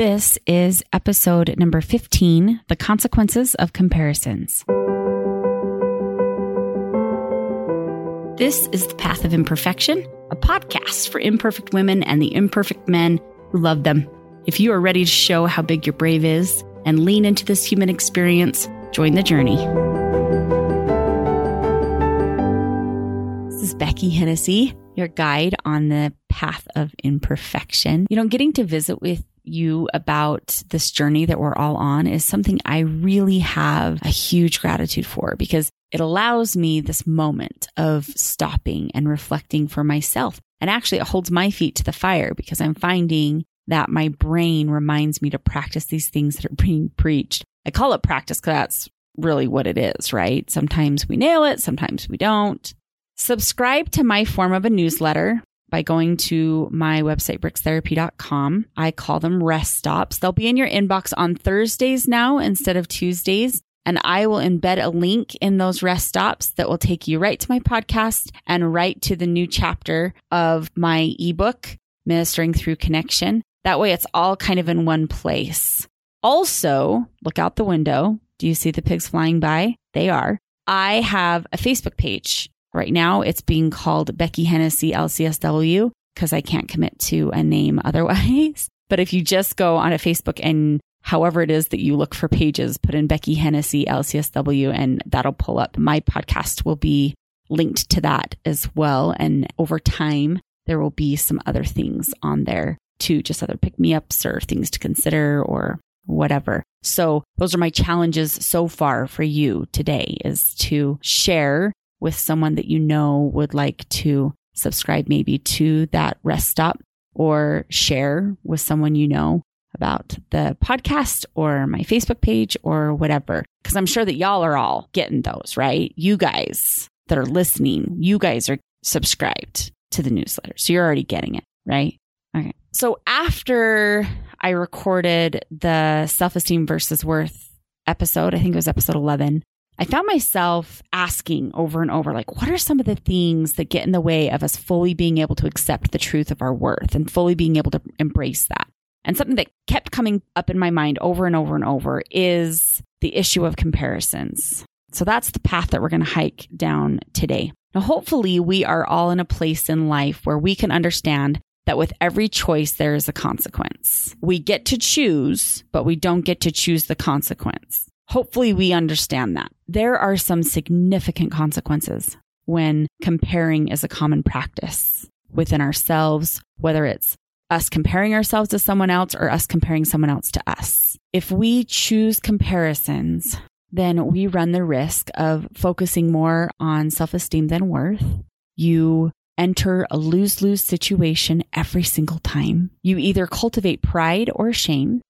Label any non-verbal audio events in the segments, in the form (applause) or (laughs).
This is episode number 15 The Consequences of Comparisons. This is The Path of Imperfection, a podcast for imperfect women and the imperfect men who love them. If you are ready to show how big your brave is and lean into this human experience, join the journey. This is Becky Hennessy, your guide on the path of imperfection. You know, getting to visit with you about this journey that we're all on is something I really have a huge gratitude for because it allows me this moment of stopping and reflecting for myself. And actually, it holds my feet to the fire because I'm finding that my brain reminds me to practice these things that are (laughs) being preached. I call it practice because that's really what it is, right? Sometimes we nail it, sometimes we don't. Subscribe to my form of a newsletter by going to my website, brickstherapy.com. I call them rest stops. They'll be in your inbox on Thursdays now instead of Tuesdays. And I will embed a link in those rest stops that will take you right to my podcast and right to the new chapter of my ebook, Ministering Through Connection. That way it's all kind of in one place. Also, look out the window. Do you see the pigs flying by? They are. I have a Facebook page Right now, it's being called Becky Hennessy LCSW because I can't commit to a name (laughs) otherwise. But if you just go on a Facebook and however it is that you look for pages, put in Becky Hennessy LCSW and that'll pull up. My podcast will be linked to that as well. And over time, there will be some other things on there too, just other pick me ups or things to consider or whatever. So those are my challenges so far for you today is to share with someone that you know would like to subscribe maybe to that rest stop or share with someone you know about the podcast or my Facebook page or whatever. Cause I'm sure that y'all are all getting those, right? You guys that are listening, you guys are subscribed to the newsletter. So you're already getting it, right? Okay. So after I recorded the self esteem versus worth episode, I think it was episode 11, I found myself asking over and over, like, what are some of the things that get in the way of us fully being able to accept the truth of our worth and fully being able to embrace that? And something that kept coming up in my mind over and over and over is the issue of comparisons. So that's the path that we're going to hike down today. Now, hopefully, we are all in a place in life where we can understand that with every choice, there is a consequence. We get to choose, but we don't get to choose the consequence. Hopefully we understand that. There are some significant consequences when comparing is a common practice within ourselves, whether it's us comparing ourselves to someone else or us comparing someone else to us. If we choose comparisons, then we run the risk of focusing more on self esteem than worth. You enter a lose lose situation every single time. You either cultivate pride or shame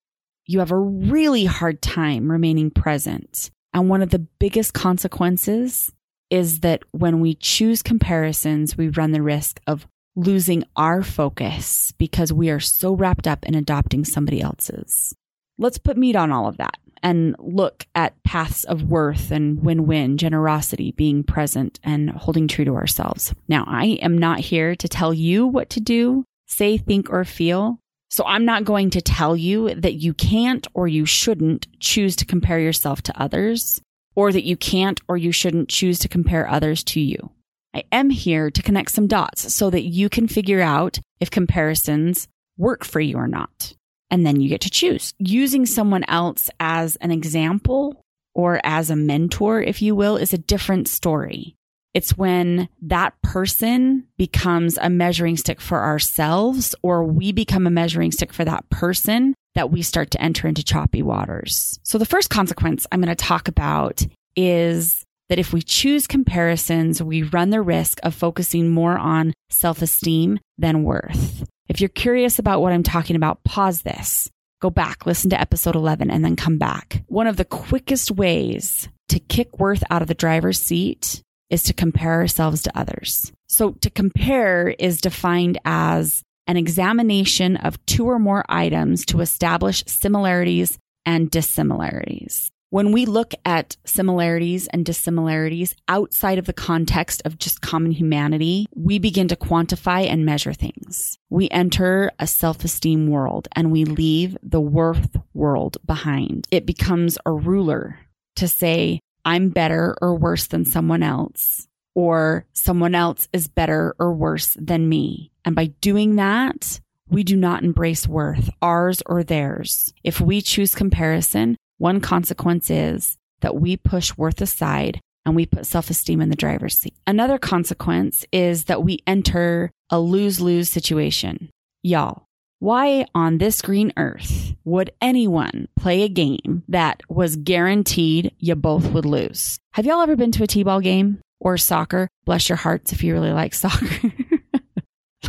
you have a really hard time remaining present. And one of the biggest consequences is that when we choose comparisons, we run the risk of losing our focus because we are so wrapped up in adopting somebody else's. Let's put meat on all of that and look at paths of worth and win win, generosity, being present and holding true to ourselves. Now, I am not here to tell you what to do, say, think, or feel. So I'm not going to tell you that you can't or you shouldn't choose to compare yourself to others or that you can't or you shouldn't choose to compare others to you. I am here to connect some dots so that you can figure out if comparisons work for you or not. And then you get to choose using someone else as an example or as a mentor, if you will, is a different story. It's when that person becomes a measuring stick for ourselves or we become a measuring stick for that person that we start to enter into choppy waters. So the first consequence I'm going to talk about is that if we choose comparisons, we run the risk of focusing more on self esteem than worth. If you're curious about what I'm talking about, pause this, go back, listen to episode 11, and then come back. One of the quickest ways to kick worth out of the driver's seat is to compare ourselves to others. So to compare is defined as an examination of two or more items to establish similarities and dissimilarities. When we look at similarities and dissimilarities outside of the context of just common humanity, we begin to quantify and measure things. We enter a self esteem world and we leave the worth world behind. It becomes a ruler to say, I'm better or worse than someone else, or someone else is better or worse than me. And by doing that, we do not embrace worth, ours or theirs. If we choose comparison, one consequence is that we push worth aside and we put self esteem in the driver's seat. Another consequence is that we enter a lose lose situation. Y'all, why on this green earth would anyone play a game that was guaranteed you both would lose? Have y'all ever been to a T ball game or soccer? Bless your hearts if you really like (laughs) soccer.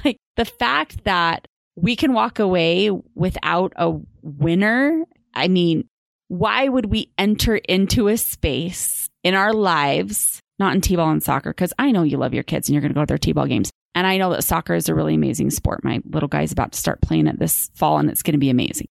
like the fact that we can walk away without a winner. I mean, why would we enter into a space in our lives, not in T-ball and soccer? Because I know you love your kids and you're going to go to their T-ball games. And I know that soccer is a really amazing sport. My little guy's about to start playing it this fall and it's going to be amazing.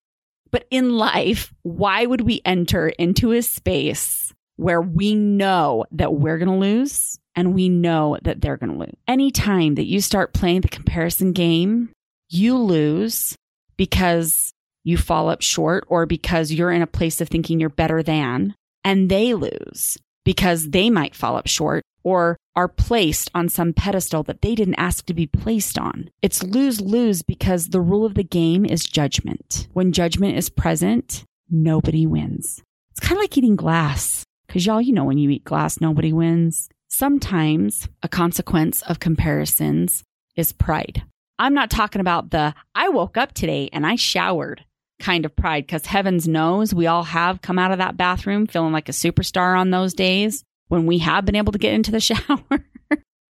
But in life, why would we enter into a space where we know that we're going to lose and we know that they're going to lose? Anytime that you start playing the comparison game, you lose because you fall up short or because you're in a place of thinking you're better than, and they lose because they might fall up short or are placed on some pedestal that they didn't ask to be placed on. It's lose lose because the rule of the game is judgment. When judgment is present, nobody wins. It's kind of like eating glass because y'all, you know, when you eat glass, nobody wins. Sometimes a consequence of comparisons is pride. I'm not talking about the I woke up today and I showered kind of pride because heavens knows we all have come out of that bathroom feeling like a superstar on those days when we have been able to get into the (laughs) shower.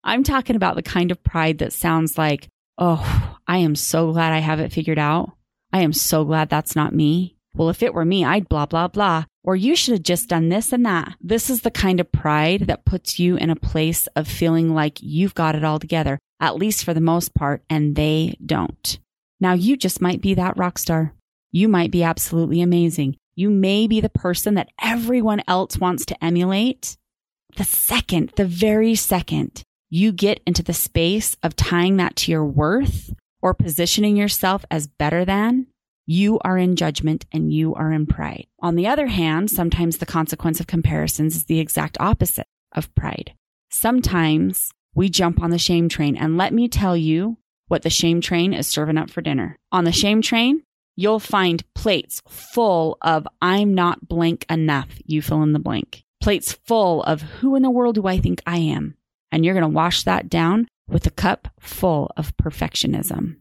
I'm talking about the kind of pride that sounds like, oh, I am so glad I have it figured out. I am so glad that's not me. Well, if it were me, I'd blah, blah, blah. Or you should have just done this and that. This is the kind of pride that puts you in a place of feeling like you've got it all together, at least for the most part, and they don't. Now you just might be that rock star. You might be absolutely amazing. You may be the person that everyone else wants to emulate. The second, the very second you get into the space of tying that to your worth or positioning yourself as better than, you are in judgment and you are in pride. On the other hand, sometimes the consequence of comparisons is the exact opposite of pride. Sometimes we jump on the shame train and let me tell you what the shame train is serving up for dinner. On the shame train, you'll find plates full of I'm not blank enough. You fill in the blank. Plates full of who in the world do I think I am? And you're going to wash that down with a cup full of perfectionism.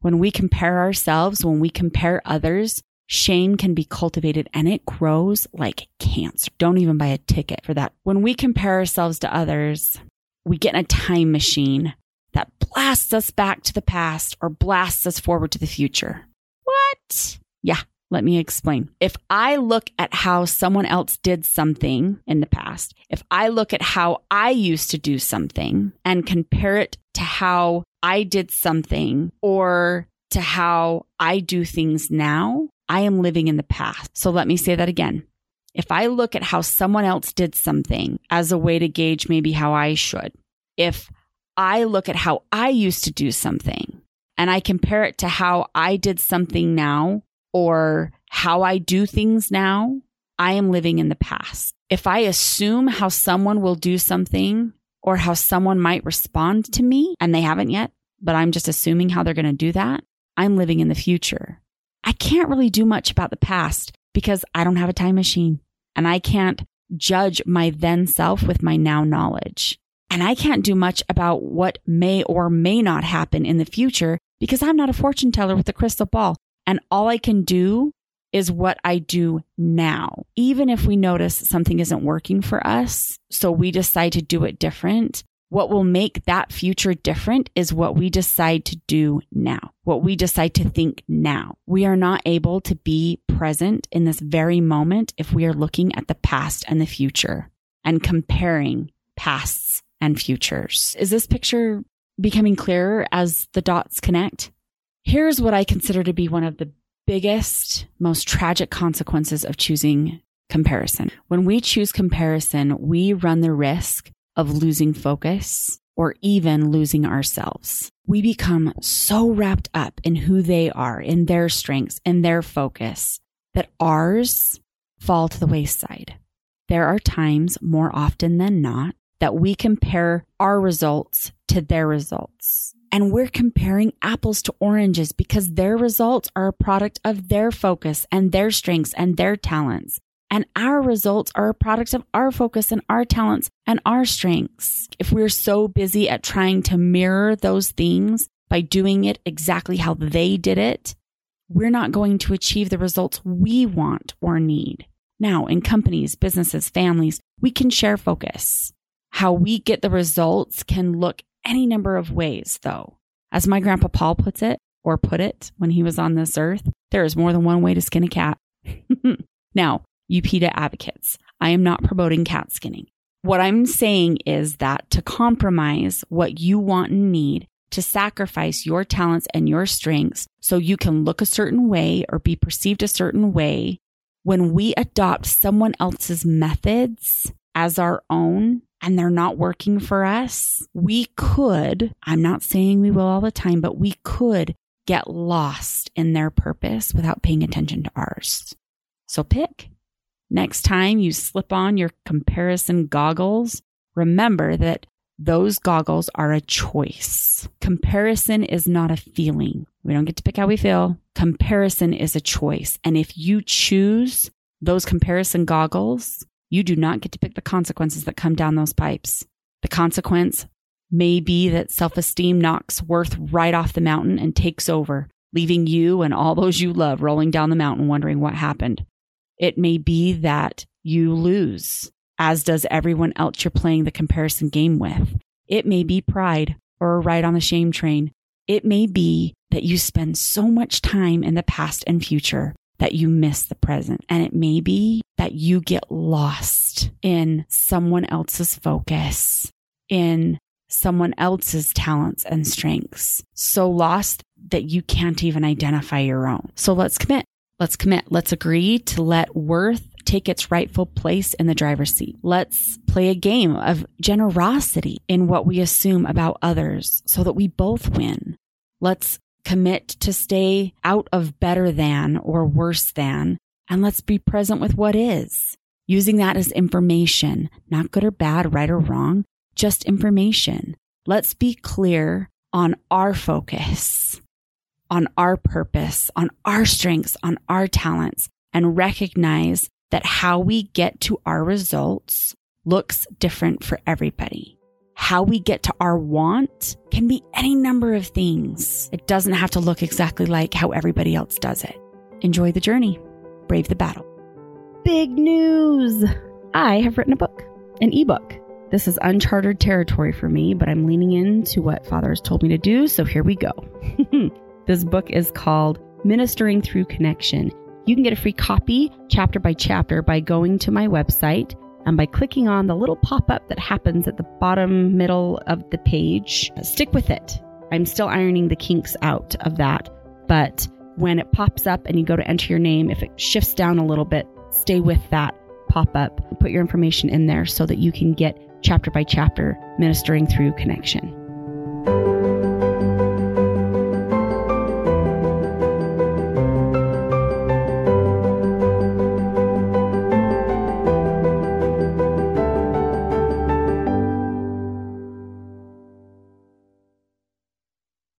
When we compare ourselves, when we compare others, shame can be cultivated and it grows like cancer. Don't even buy a ticket for that. When we compare ourselves to others, we get in a time machine that blasts us back to the past or blasts us forward to the future. What? Yeah, let me explain. If I look at how someone else did something in the past, if I look at how I used to do something and compare it to how I did something or to how I do things now, I am living in the past. So let me say that again. If I look at how someone else did something as a way to gauge maybe how I should, if I look at how I used to do something and I compare it to how I did something now or how I do things now, I am living in the past. If I assume how someone will do something or how someone might respond to me and they haven't yet, but I'm just assuming how they're going to do that, I'm living in the future. I can't really do much about the past because I don't have a time machine and I can't judge my then self with my now knowledge. And I can't do much about what may or may not happen in the future because I'm not a fortune teller with a crystal ball. And all I can do is what I do now. Even if we notice something isn't working for us, so we decide to do it different, what will make that future different is what we decide to do now, what we decide to think now. We are not able to be present in this very moment if we are looking at the past and the future and comparing pasts and futures. Is this picture becoming clearer as the dots connect. Here's what I consider to be one of the biggest, most tragic consequences of choosing comparison. When we choose comparison, we run the risk of losing focus or even losing ourselves. We become so wrapped up in who they are, in their strengths, in their focus, that ours fall to the wayside. There are times, more often than not, that we compare our results to their results. And we're comparing apples to oranges because their results are a product of their focus and their strengths and their talents. And our results are a product of our focus and our talents and our strengths. If we're so busy at trying to mirror those things by doing it exactly how they did it, we're not going to achieve the results we want or need. Now, in companies, businesses, families, we can share focus. How we get the results can look any number of ways, though. As my grandpa Paul puts it, or put it when he was on this earth, there is more than one way to skin a cat. (laughs) now, you PETA advocates. I am not promoting cat skinning. What I'm saying is that to compromise what you want and need, to sacrifice your talents and your strengths so you can look a certain way or be perceived a certain way, when we adopt someone else's methods as our own and they're not working for us, we could, I'm not saying we will all the time, but we could get lost in their purpose without paying attention to ours. So pick. Next time you slip on your comparison goggles, remember that those goggles are a choice. Comparison is not a feeling. We don't get to pick how we feel. Comparison is a choice. And if you choose those comparison goggles, you do not get to pick the consequences that come down those pipes. The consequence may be that self esteem knocks worth right off the mountain and takes over, leaving you and all those you love rolling down the mountain wondering what happened. It may be that you lose, as does everyone else you're playing the comparison game with. It may be pride or a ride on the shame train. It may be that you spend so much time in the past and future that you miss the present. And it may be that you get lost in someone else's focus, in someone else's talents and strengths. So lost that you can't even identify your own. So let's commit. Let's commit. Let's agree to let worth take its rightful place in the driver's seat. Let's play a game of generosity in what we assume about others so that we both win. Let's commit to stay out of better than or worse than, and let's be present with what is. Using that as information, not good or bad, right or wrong, just information. Let's be clear on our focus on our purpose, on our strengths, on our talents, and recognize that how we get to our results looks different for everybody. How we get to our want can be any number of things. It doesn't have to look exactly like how everybody else does it. Enjoy the journey, brave the battle. Big news! I have written a book, an ebook. This is uncharted territory for me, but I'm leaning into what Father has told me to do, so here we go. (laughs) This book is called Ministering Through Connection. You can get a free copy chapter by chapter by going to my website and by clicking on the little pop up that happens at the bottom middle of the page. Stick with it. I'm still ironing the kinks out of that, but when it pops up and you go to enter your name, if it shifts down a little bit, stay with that pop up. Put your information in there so that you can get chapter by chapter ministering through connection.